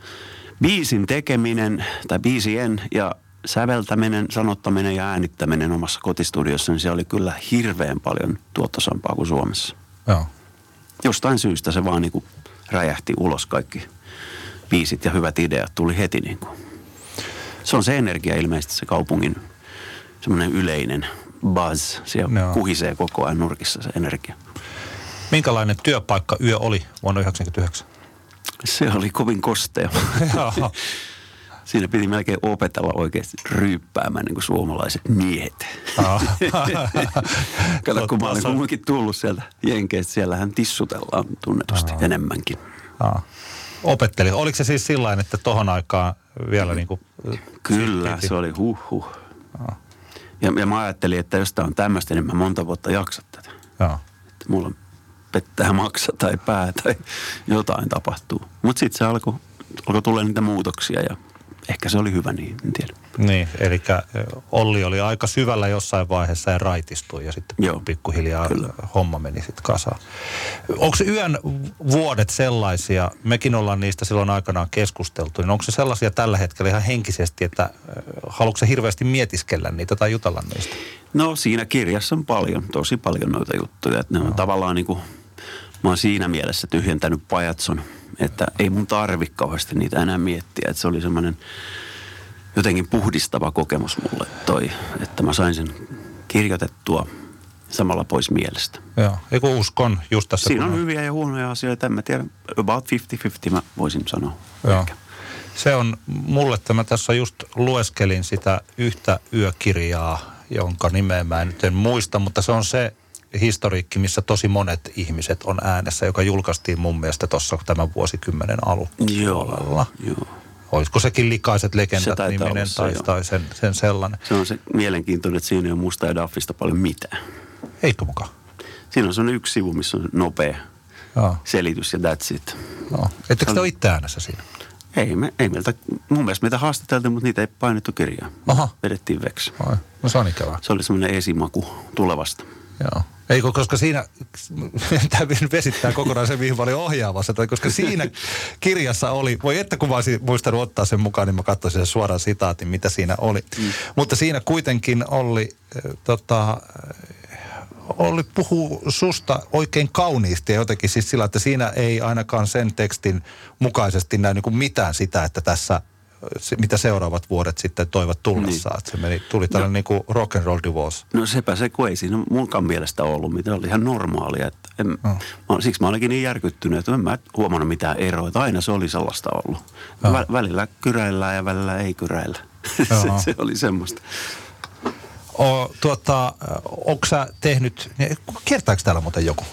biisin tekeminen tai biisien ja säveltäminen, sanottaminen ja äänittäminen omassa kotistudiossa, niin se oli kyllä hirveän paljon tuottosampaa kuin Suomessa. Joo. Jostain syystä se vaan niin kuin räjähti ulos kaikki biisit ja hyvät ideat tuli heti niin kuin. Se on se energia ilmeisesti se kaupungin semmoinen yleinen buzz. Siellä Joo. kuhisee koko ajan nurkissa se energia. Minkälainen työpaikka yö oli vuonna 1999? Se oli kovin kostea. Siinä piti melkein opetella oikeasti ryyppäämään niin kuin suomalaiset miehet. Kato, kun mä olin kumminkin tullut sieltä Jenkeistä, siellähän tissutellaan tunnetusti Aa. enemmänkin. Aa. Opetteli. Oliko se siis sillä että tohon aikaan vielä niin kuin... Kyllä, se oli huh huh. Ja, ja mä ajattelin, että jos tämä on tämmöistä, niin mä monta vuotta jaksat tätä. Että mulla pettää maksa tai pää tai jotain tapahtuu. Mutta sitten se alkoi alkoi tulla niitä muutoksia ja ehkä se oli hyvä niin, en tiedä. Niin, eli Olli oli aika syvällä jossain vaiheessa ja raitistui ja sitten Joo, pikkuhiljaa kyllä. homma meni sitten kasaan. Onko yön vuodet sellaisia, mekin ollaan niistä silloin aikanaan keskusteltu, niin onko se sellaisia tällä hetkellä ihan henkisesti, että haluatko se hirveästi mietiskellä niitä tai jutella niistä? No siinä kirjassa on paljon, tosi paljon noita juttuja, että ne on no. tavallaan niin kuin, mä oon siinä mielessä tyhjentänyt pajatson – että ei mun tarvi kauheasti niitä enää miettiä. Että se oli semmoinen jotenkin puhdistava kokemus mulle toi, että mä sain sen kirjoitettua samalla pois mielestä. Joo, eikö uskon just tässä. Siinä on on hyviä ja huonoja asioita, en mä tiedä, about 50-50 mä voisin sanoa. Joo. Ehkä. Se on mulle, että mä tässä just lueskelin sitä yhtä yökirjaa, jonka nimeä mä en nyt en muista, mutta se on se historiikki, missä tosi monet ihmiset on äänessä, joka julkaistiin mun mielestä tuossa tämän vuosikymmenen alupuolella. Joo, joo. Olisiko sekin likaiset legendat se niminen se, tai, tai sen, sen sellainen? Se on se mielenkiintoinen, että siinä ei ole musta ja Daffista paljon mitään. Eikö mukaan? Siinä on sellainen yksi sivu, missä on nopea Joo. selitys ja that's it. No. Ettekö te ole itse äänessä siinä? Ei, me, ei meiltä, mun mielestä meitä haastateltiin, mutta niitä ei painettu kirjaa. Aha. Vedettiin veksi. No se on ikävää. Se oli semmoinen esimaku tulevasta. Joo. Ei, koska siinä, tämä vesittää kokonaan se, mihin mä olin ohjaamassa, tai koska siinä kirjassa oli, voi että kun mä olisin muistanut ottaa sen mukaan, niin mä katsoisin sen suoraan sitaatin, mitä siinä oli. Mm. Mutta siinä kuitenkin oli, äh, tota, oli puhu susta oikein kauniisti ja jotenkin siis sillä, että siinä ei ainakaan sen tekstin mukaisesti näy niin kuin mitään sitä, että tässä mitä seuraavat vuodet sitten toivat tullessaan. Niin. Se meni, tuli tällainen no, niin kuin rock and roll divorce. No sepä se, kun ei siinä munkaan mielestä ollut, mitä oli ihan normaalia. Että en, no. mä, siksi mä olinkin niin järkyttynyt, että en mä huomannut mitään eroa. Että aina se oli sellaista ollut. No. Vä, välillä kyräillään ja välillä ei kyräillä. se, se oli semmoista. O, tuota, onko sä tehnyt, kertaako täällä muuten joku?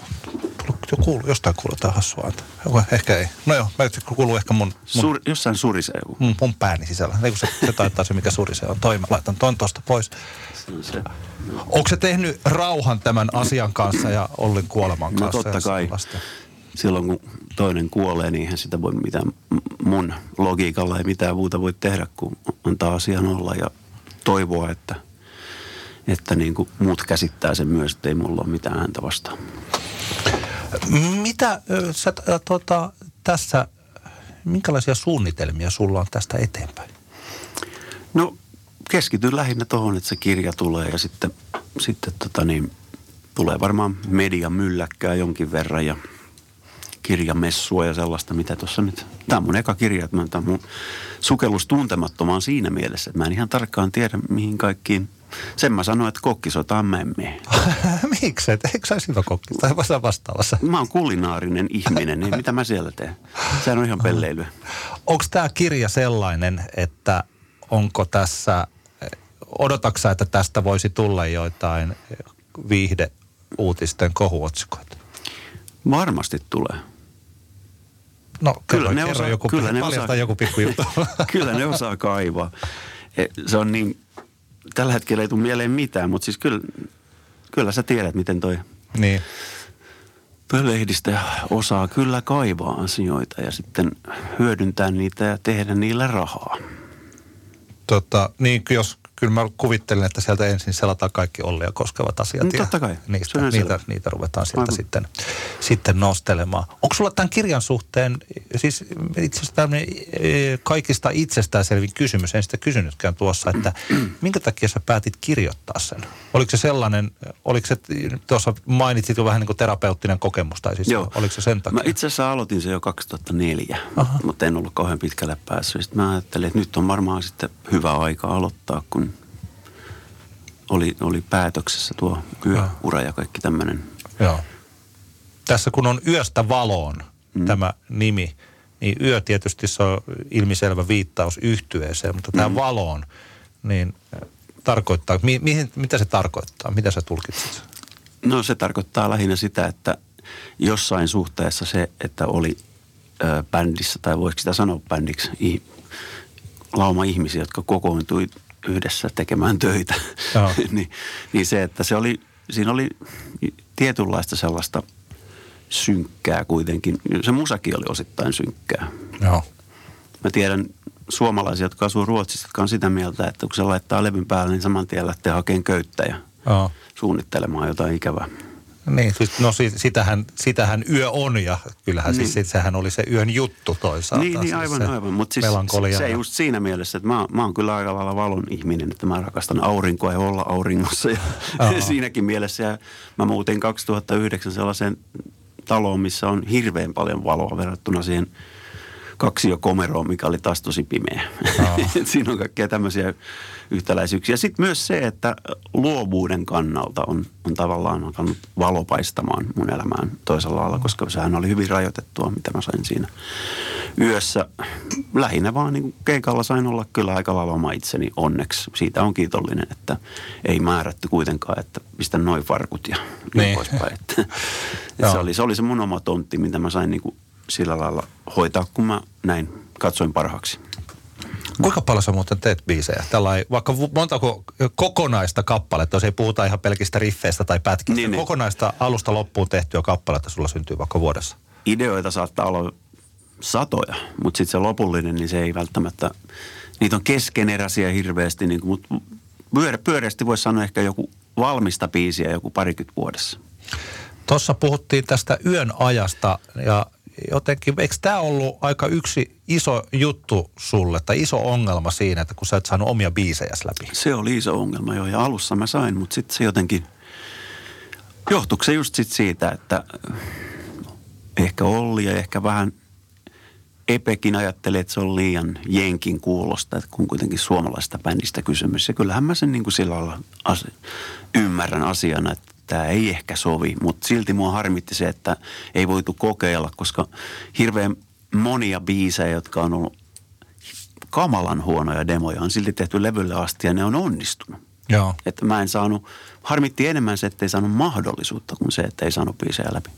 Jo kuulu, jostain kuuluu jotain hassua. Ehkä ei. No joo, mä kuuluu ehkä mun... mun Sur, jossain surisee. Mun, mun pääni sisällä. Ei kun se, se taitaa se, mikä surisee on. Toi mä laitan ton tosta pois. Se. Onko se tehnyt rauhan tämän asian kanssa ja Ollin kuoleman no kanssa? No totta kai. Sellaista? Silloin kun toinen kuolee, niin eihän sitä voi mitään, mun logiikalla ei mitään muuta voi tehdä kuin antaa asian olla ja toivoa, että, että niin kuin muut käsittää sen myös, että ei mulla ole mitään ääntä vastaan. Mitä sä tuota, tässä, minkälaisia suunnitelmia sulla on tästä eteenpäin? No keskityn lähinnä tuohon, että se kirja tulee ja sitten, sitten tota niin, tulee varmaan media mylläkkää jonkin verran ja kirjamessua ja sellaista, mitä tuossa nyt. Tämä on mun eka kirja, että tämä on mun sukellus tuntemattomaan siinä mielessä, että mä en ihan tarkkaan tiedä, mihin kaikkiin sen mä sanoin, että kokkisotaan memmi. Miksi? Eikö saisi hyvä kokki? Tai vastaavassa? Mä oon kulinaarinen ihminen, niin mitä mä siellä teen? Sehän on ihan pelleilyä. Onko tämä kirja sellainen, että onko tässä, odotaksa, että tästä voisi tulla joitain viihde-uutisten kohuotsikoita? Varmasti tulee. No, kyllä ne osaa, joku, kyllä ne osaa, joku pikku juttu. kyllä ne osaa kaivaa. E, se on niin, tällä hetkellä ei tule mieleen mitään, mutta siis kyllä, kyllä sä tiedät, miten toi niin. lehdistä osaa kyllä kaivaa asioita ja sitten hyödyntää niitä ja tehdä niillä rahaa. Tota, niin jos kyllä mä kuvittelen, että sieltä ensin selataan kaikki Ollia koskevat asiat. No, totta kai. Niistä, niitä, niitä ruvetaan sieltä sitten, sitten nostelemaan. Onko sulla tämän kirjan suhteen, siis itse asiassa tämmöinen e, kaikista itsestäänselvin kysymys, en sitä kysynytkään tuossa, että minkä takia sä päätit kirjoittaa sen? Oliko se sellainen, oliko se, tuossa mainitsit jo vähän niin kuin terapeuttinen kokemus, tai siis Joo. oliko se sen takia? Mä itse asiassa aloitin se jo 2004, Aha. mutta en ollut kauhean pitkälle päässyt. Sitten mä ajattelin, että nyt on varmaan sitten hyvä aika aloittaa, kun oli, oli päätöksessä tuo yöura ja kaikki tämmöinen. Joo. Tässä kun on yöstä valoon mm. tämä nimi, niin yö tietysti se on ilmiselvä viittaus yhtyeeseen, mutta tämä mm. valoon, niin äh, tarkoittaa, mi, mihin, mitä se tarkoittaa? Mitä sä tulkitset? No se tarkoittaa lähinnä sitä, että jossain suhteessa se, että oli ö, bändissä, tai voiko sitä sanoa bändiksi, i, lauma ihmisiä, jotka kokoontui yhdessä tekemään töitä. niin, niin se, että se oli, siinä oli tietynlaista sellaista synkkää kuitenkin. Se musakin oli osittain synkkää. Joo. Mä tiedän suomalaisia, jotka asuu Ruotsissa, jotka on sitä mieltä, että kun se laittaa levyn päälle, niin saman tien lähtee hakemaan köyttä ja Joo. suunnittelemaan jotain ikävää. Niin, siis, no sitähän, sitähän yö on ja kyllähän siis niin. siis sehän oli se yön juttu toisaalta. Niin, niin siis aivan, aivan. Mutta siis se, se just siinä mielessä, että mä, mä oon kyllä aika lailla valon ihminen, että mä rakastan aurinkoa ja olla auringossa ja siinäkin mielessä. Ja mä muutin 2009 sellaiseen taloon, missä on hirveän paljon valoa verrattuna siihen – kaksi jo komeroa, mikä oli taas tosi pimeä. Siinä on kaikkea tämmöisiä yhtäläisyyksiä. Sitten myös se, että luovuuden kannalta on, on tavallaan alkanut valopaistamaan mun elämään toisella lailla, koska sehän oli hyvin rajoitettua, mitä mä sain siinä yössä. Lähinnä vaan niin keikalla sain olla kyllä aika lailla oma itseni onneksi. Siitä on kiitollinen, että ei määrätty kuitenkaan, että pistä noin farkut ja niin poispäin. Että, että se, oli, se oli se mun oma tontti, mitä mä sain niin kuin sillä lailla hoitaa, kun mä näin katsoin parhaaksi. Kuinka paljon sä muuten teet biisejä? Tällainen, vaikka montako kokonaista kappaletta, jos ei puhuta ihan pelkistä riffeistä tai pätkistä, niin, niin. kokonaista alusta loppuun tehtyä kappaletta sulla syntyy vaikka vuodessa? Ideoita saattaa olla satoja, mutta sitten se lopullinen, niin se ei välttämättä, niitä on keskeneräisiä hirveästi, niin mutta pyörä, pyöreästi voisi sanoa ehkä joku valmista biisiä joku parikymmentä vuodessa. Tuossa puhuttiin tästä yön ajasta ja jotenkin, eikö tämä ollut aika yksi iso juttu sulle, tai iso ongelma siinä, että kun sä et saanut omia biisejä läpi? Se oli iso ongelma jo, ja alussa mä sain, mutta sitten se jotenkin, johtuiko se just sit siitä, että ehkä Olli ja ehkä vähän Epekin ajattelee, että se on liian jenkin kuulosta, että kun kuitenkin suomalaista bändistä kysymys. Ja kyllähän mä sen niin kuin sillä lailla as- ymmärrän asiana, että tämä ei ehkä sovi, mutta silti mua harmitti se, että ei voitu kokeilla, koska hirveän monia biisejä, jotka on ollut kamalan huonoja demoja, on silti tehty levylle asti ja ne on onnistunut. Joo. Että mä en saanut, harmitti enemmän se, että ei saanut mahdollisuutta kuin se, että ei saanut biisejä läpi.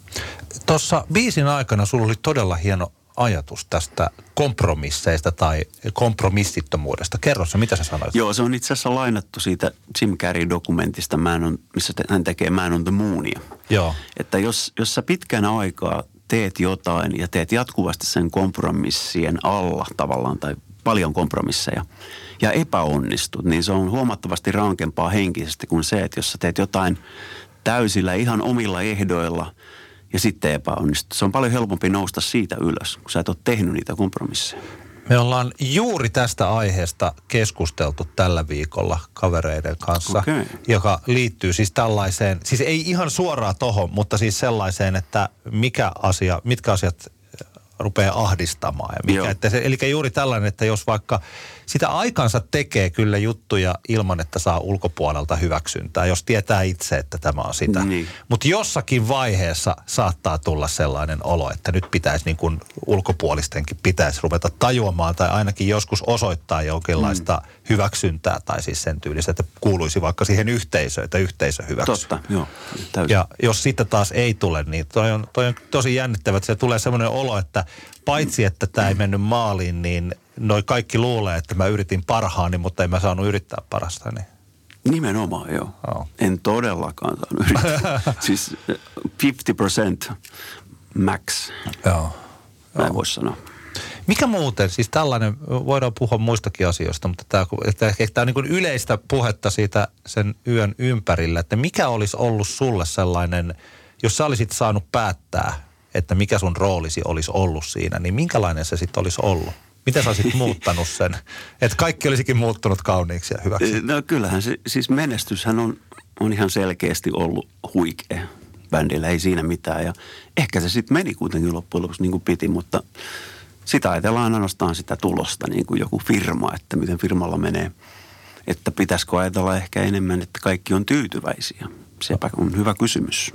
Tuossa biisin aikana sulla oli todella hieno ajatus tästä kompromisseista tai kompromissittomuudesta. Kerro se, mitä sä sanoit? Joo, se on itse asiassa lainattu siitä Jim Carrey-dokumentista, Man on, missä hän tekee Man on the Moonia. Joo. Että jos, jos sä pitkän aikaa teet jotain ja teet jatkuvasti sen kompromissien alla tavallaan tai paljon kompromisseja ja epäonnistut, niin se on huomattavasti rankempaa henkisesti kuin se, että jos sä teet jotain täysillä ihan omilla ehdoilla – ja sitten epäonnistuu. Se on paljon helpompi nousta siitä ylös, kun sä et ole tehnyt niitä kompromisseja. Me ollaan juuri tästä aiheesta keskusteltu tällä viikolla kavereiden kanssa, okay. joka liittyy siis tällaiseen, siis ei ihan suoraan tohon, mutta siis sellaiseen, että mikä asia, mitkä asiat rupeaa ahdistamaan. Ja Joo. mikä, että se, eli juuri tällainen, että jos vaikka sitä aikansa tekee kyllä juttuja ilman, että saa ulkopuolelta hyväksyntää, jos tietää itse, että tämä on sitä. Niin. Mutta jossakin vaiheessa saattaa tulla sellainen olo, että nyt pitäisi niin kuin ulkopuolistenkin pitäisi ruveta tajuamaan tai ainakin joskus osoittaa jonkinlaista mm. hyväksyntää tai siis sen tyylistä, että kuuluisi vaikka siihen yhteisöön, että yhteisö hyväksyy. Totta, joo. Täysin. Ja jos sitten taas ei tule, niin toi on, toi on tosi jännittävä, että se tulee semmoinen olo, että paitsi että tämä ei mennyt maaliin, niin noi kaikki luulee, että mä yritin parhaani, mutta en mä saanut yrittää parasta. Niin. Nimenomaan, joo. Joo. En todellakaan saanut yrittää. siis eh, 50% max, Joo. näin voisi sanoa. Mikä muuten, siis tällainen, voidaan puhua muistakin asioista, mutta tämä, että ehkä tämä on niin kuin yleistä puhetta siitä sen yön ympärillä, että mikä olisi ollut sulle sellainen, jos sä olisit saanut päättää, että mikä sun roolisi olisi ollut siinä, niin minkälainen se sitten olisi ollut? Miten sä olisit muuttanut sen? Että kaikki olisikin muuttunut kauniiksi ja hyväksi. No kyllähän se, siis menestyshän on, on ihan selkeästi ollut huikea bändillä, ei siinä mitään. Ja ehkä se sitten meni kuitenkin loppujen lopuksi niin kuin piti, mutta sitä ajatellaan ainoastaan sitä tulosta, niin kuin joku firma, että miten firmalla menee. Että pitäisikö ajatella ehkä enemmän, että kaikki on tyytyväisiä. Sepä on hyvä kysymys.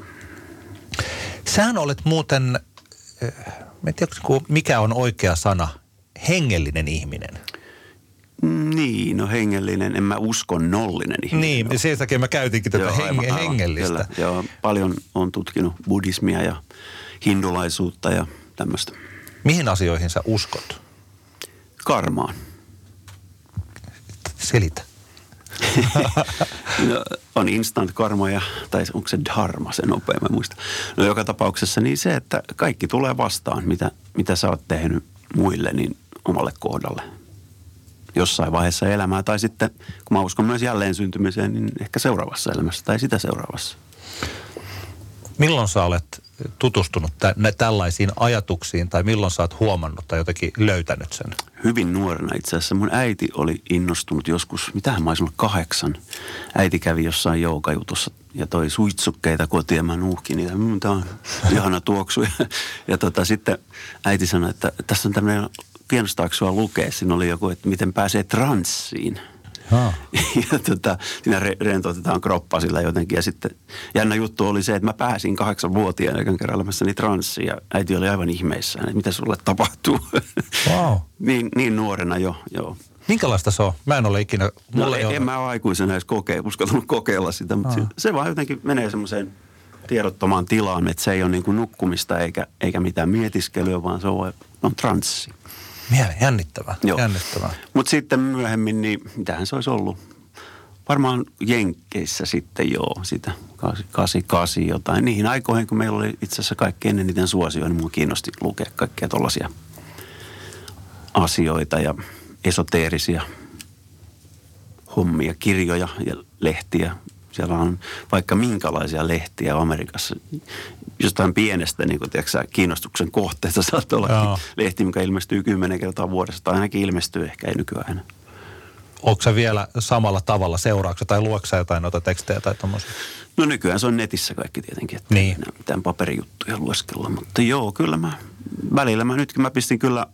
Sähän olet muuten, eh, en tiedä, mikä on oikea sana, hengellinen ihminen. Niin, no hengellinen, en mä usko nollinen ihminen. Niin, ole. sen takia mä käytinkin tätä Joo, heng- aivan, hengellistä. Kyllä, joo, paljon on tutkinut buddhismia ja hindulaisuutta ja tämmöistä. Mihin asioihin sä uskot? Karmaan. Selitä. No, on instant karma ja, tai onko se dharma se nopea, mä muista. No joka tapauksessa niin se, että kaikki tulee vastaan, mitä, mitä sä oot tehnyt muille, niin omalle kohdalle. Jossain vaiheessa elämää tai sitten, kun mä uskon myös jälleen syntymiseen, niin ehkä seuraavassa elämässä tai sitä seuraavassa. Milloin sä olet tutustunut tä- nä- tällaisiin ajatuksiin tai milloin sä oot huomannut tai jotenkin löytänyt sen? hyvin nuorena itse asiassa. Mun äiti oli innostunut joskus, mitähän mä olisin ollut kahdeksan. Äiti kävi jossain joukajutussa ja toi suitsukkeita kotiin ja mä nuuhkin niitä. Mm, tää on ihana tuoksu. Ja, ja tota, sitten äiti sanoi, että tässä on tämmöinen, kiinnostaako sua lukea? Siinä oli joku, että miten pääsee transsiin. Haa. Ja tota, siinä re- rentoutetaan kroppa sillä jotenkin. Ja sitten jännä juttu oli se, että mä pääsin kahdeksanvuotiaana ekan kerran elämässäni transsiin. Ja äiti oli aivan ihmeissään, että mitä sulle tapahtuu. Wow. niin, niin nuorena jo, joo. Minkälaista se on? Mä en ole ikinä, Mulle mulle no, ei ole. en mä ole aikuisena edes kokea, uskaltanut kokeilla sitä, mutta Aa. se, se vaan jotenkin menee semmoiseen tiedottomaan tilaan, että se ei ole niin kuin nukkumista eikä, eikä mitään mietiskelyä, vaan se on, on transsi. Jännittävää, Joo. jännittävää. Mutta sitten myöhemmin, niin mitähän se olisi ollut? Varmaan Jenkkeissä sitten joo, sitä 88 jotain. Niihin aikoihin, kun meillä oli itse asiassa kaikkein eniten suosio, niin mua kiinnosti lukea kaikkia tollaisia asioita ja esoteerisia hommia, kirjoja ja lehtiä. Siellä on vaikka minkälaisia lehtiä Amerikassa. Jostain pienestä niin kun, tiedätkö, sä, kiinnostuksen kohteesta saattaa olla Joo. lehti, mikä ilmestyy kymmenen kertaa vuodessa. Tai ainakin ilmestyy, ehkä ei nykyään enää. Onko se vielä samalla tavalla seurauksia tai luoksa jotain noita tekstejä tai tommosia? No nykyään se on netissä kaikki tietenkin, että Niin. ei mitään paperijuttuja lueskella. Mutta joo, kyllä mä, välillä mä nytkin mä pistin kyllä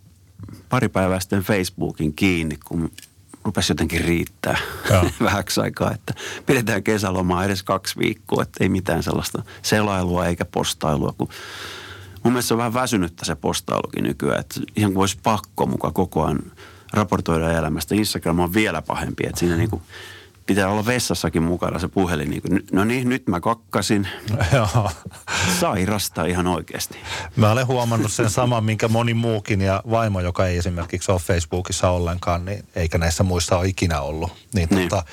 pari päivää sitten Facebookin kiinni, kun rupesi jotenkin riittää vähäksi aikaa, että pidetään kesälomaa edes kaksi viikkoa, että ei mitään sellaista selailua eikä postailua, kun mun mielestä se on vähän väsynyttä se postailukin nykyään, että ihan kuin olisi pakko mukaan koko ajan raportoida elämästä. Instagram on vielä pahempi, että siinä niinku pitää olla vessassakin mukana se puhelin. Niin kuin, no niin, nyt mä kakkasin. Joo. Sairasta ihan oikeasti. Mä olen huomannut sen saman, minkä moni muukin ja vaimo, joka ei esimerkiksi ole Facebookissa ollenkaan, niin eikä näissä muissa ole ikinä ollut. Niin, Niin. Tota,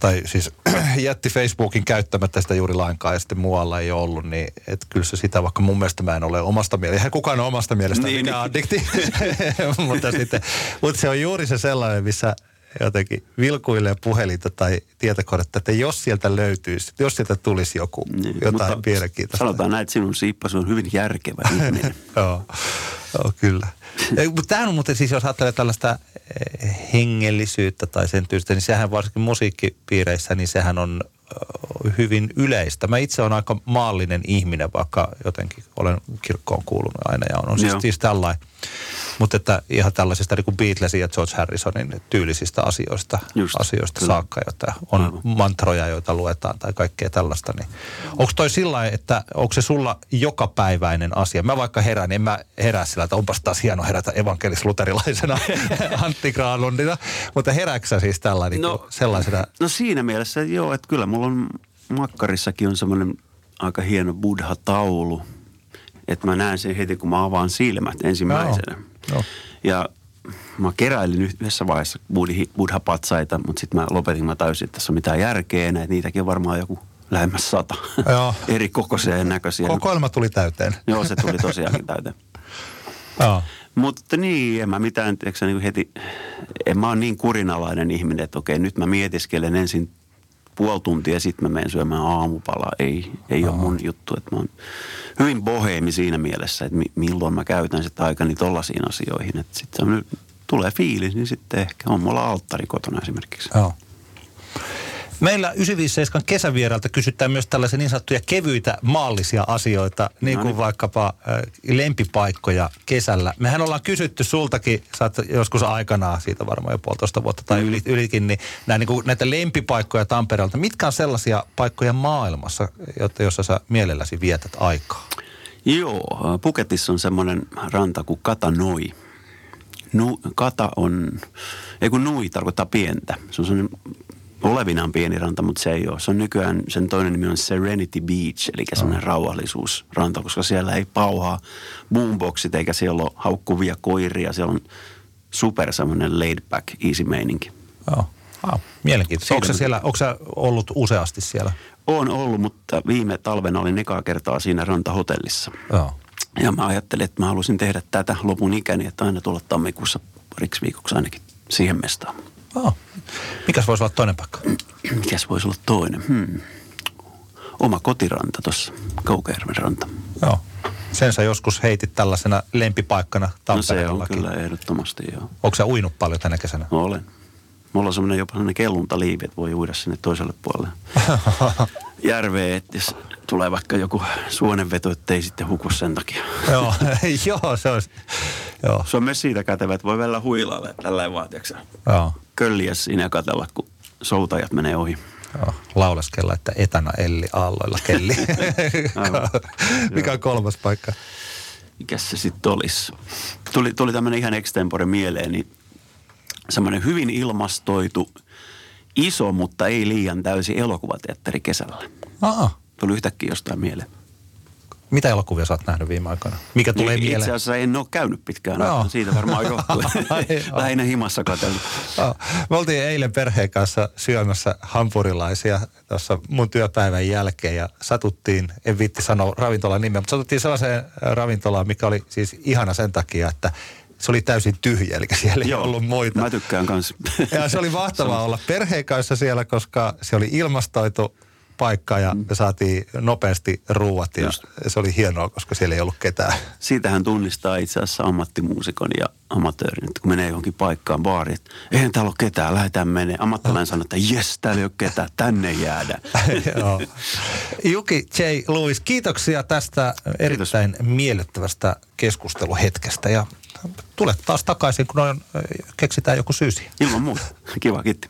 tai siis jätti Facebookin käyttämättä sitä juuri lainkaan ja sitten muualla ei ollut, niin et kyllä se sitä, vaikka mun mielestä mä en ole omasta mielestä, eihän kukaan ole omasta mielestä Niin, mikään niin. addikti, mutta, sitten, mutta se on juuri se sellainen, missä jotenkin vilkuilee puhelinta tai tietokonetta, että jos sieltä löytyisi, jos sieltä tulisi joku Niin, jotain mutta mielenkiintoista. Sanotaan näin, että sinun siippas on hyvin järkevä ihminen. Joo, Joo kyllä. Tämähän on muuten siis, jos ajattelee tällaista eh, hengellisyyttä tai sen tyylistä, niin sehän varsinkin musiikkipiireissä, niin sehän on hyvin yleistä. Mä itse olen aika maallinen ihminen, vaikka jotenkin olen kirkkoon kuulunut aina ja on, on siis, siis tällainen. Mutta että ihan tällaisista niin kuin Beatlesin ja George Harrisonin tyylisistä asioista, Just, asioista kyllä. saakka, joita on Aivan. mantroja, joita luetaan tai kaikkea tällaista. Niin. Onko toi sillä että onko se sulla jokapäiväinen asia? Mä vaikka herään, niin en mä herää sillä, että onpas taas hieno herätä evankelis-luterilaisena Antti Granlundina. Mutta herääksä siis tällainen no, niin sellaisena? No siinä mielessä, joo, että kyllä mulla on makkarissakin on semmoinen aika hieno buddha-taulu. Että mä näen sen heti, kun mä avaan silmät ensimmäisenä. No. No. Ja mä keräilin yhdessä vaiheessa buddha-patsaita, mutta sitten mä lopetin, mä täysin, että tässä on mitään järkeä enää. Niitäkin on varmaan joku lähemmäs sata. Joo. Eri kokoisia ja näköisiä. Kokoelma tuli täyteen. Joo, se tuli tosiaankin täyteen. Joo. Mutta niin, en mä mitään, eikö niin heti, en mä ole niin kurinalainen ihminen, että okei, nyt mä mietiskelen ensin puoli tuntia ja sitten mä menen syömään aamupalaa. Ei, ei ole mun juttu. Että mä oon hyvin boheemi siinä mielessä, että mi- milloin mä käytän sitä aikani tollaisiin asioihin. Että sitten tulee fiilis, niin sitten ehkä on mulla alttari kotona esimerkiksi. Joo. Meillä 957 kesävieralta kysytään myös tällaisia niin sanottuja kevyitä maallisia asioita, niin kuin no niin. vaikkapa lempipaikkoja kesällä. Mehän ollaan kysytty sultakin, sä oot joskus aikanaan, siitä varmaan jo puolitoista vuotta tai yli, ylikin, niin, näin, niin kuin näitä lempipaikkoja Tampereelta. Mitkä on sellaisia paikkoja maailmassa, joissa sä mielelläsi vietät aikaa? Joo, Puketissa on semmoinen ranta kuin Katanoi. Nu, kata on, ei kun nui tarkoittaa pientä. Se on semmoinen olevinaan pieni ranta, mutta se ei ole. Se on nykyään, sen toinen nimi on Serenity Beach, eli semmoinen oh. rauhallisuusranta, koska siellä ei pauhaa boomboxit eikä siellä ole haukkuvia koiria. Siellä on super semmoinen laid back, easy meininki. Joo. Wow. Mielenkiintoista. Onko siellä, onko sä ollut useasti siellä? On ollut, mutta viime talvena olin ekaa kertaa siinä rantahotellissa. Joo. Ja mä ajattelin, että mä halusin tehdä tätä lopun ikäni, että aina tulla tammikuussa pariksi viikoksi ainakin siihen mestaan. Oh. Mikäs voisi olla toinen paikka? Mikäs voisi olla toinen? Hmm. Oma kotiranta tuossa, Kaukajärven ranta. Joo. Sen sä joskus heitit tällaisena lempipaikkana Tampereellakin. No se on kyllä ehdottomasti, joo. Onko sä uinut paljon tänä kesänä? No, olen. Mulla on semmoinen jopa semmoinen kelluntaliivi, että voi uida sinne toiselle puolelle järveen, että jos tulee vaikka joku suonenveto, ettei sitten huku sen takia. joo, joo, se olisi. Joo. Se on myös siitä kätevä, että voi välillä huilailla tällä vaan, Joo. Kölliä siinä ja katsella, kun soutajat menee ohi. Joo, laulaskella, että etana Elli aalloilla kelli. Mikä on kolmas paikka? Mikäs se sitten olisi? Tuli, tuli tämmöinen ihan extempore mieleen, niin semmoinen hyvin ilmastoitu, iso, mutta ei liian täysi elokuvateatteri kesällä. Aha. Tuli yhtäkkiä jostain mieleen. Mitä elokuvia sä oot nähnyt viime aikoina? Mikä niin, tulee mieleen? Itse asiassa en ole käynyt pitkään. No. Siitä varmaan johtuu. Lähinnä himassa katsellut. No. Me oltiin eilen perheen kanssa syömässä hampurilaisia tuossa mun työpäivän jälkeen ja satuttiin, en viitti sanoa ravintolan nimeä, mutta satuttiin sellaiseen ravintolaan, mikä oli siis ihana sen takia, että se oli täysin tyhjä, eli siellä Joo, ei ollut muita. Mä tykkään kanssa. Ja se oli mahtavaa olla perheen kanssa siellä, koska se oli ilmastoitu paikka ja me saatiin nopeasti ruuat ja Just. se oli hienoa, koska siellä ei ollut ketään. Siitähän tunnistaa itse asiassa ammattimuusikon ja amatöörin, että kun menee johonkin paikkaan baariin, että eihän täällä ole ketään, lähdetään menee. Ammattilainen sanoo, että jes, täällä ei ole ketään, tänne jäädä. Juki J. Lewis, kiitoksia tästä erittäin Kiitos. miellyttävästä keskusteluhetkestä ja tulet taas takaisin, kun on, keksitään joku syysi. Ilman muuta. Kiva, kiitti.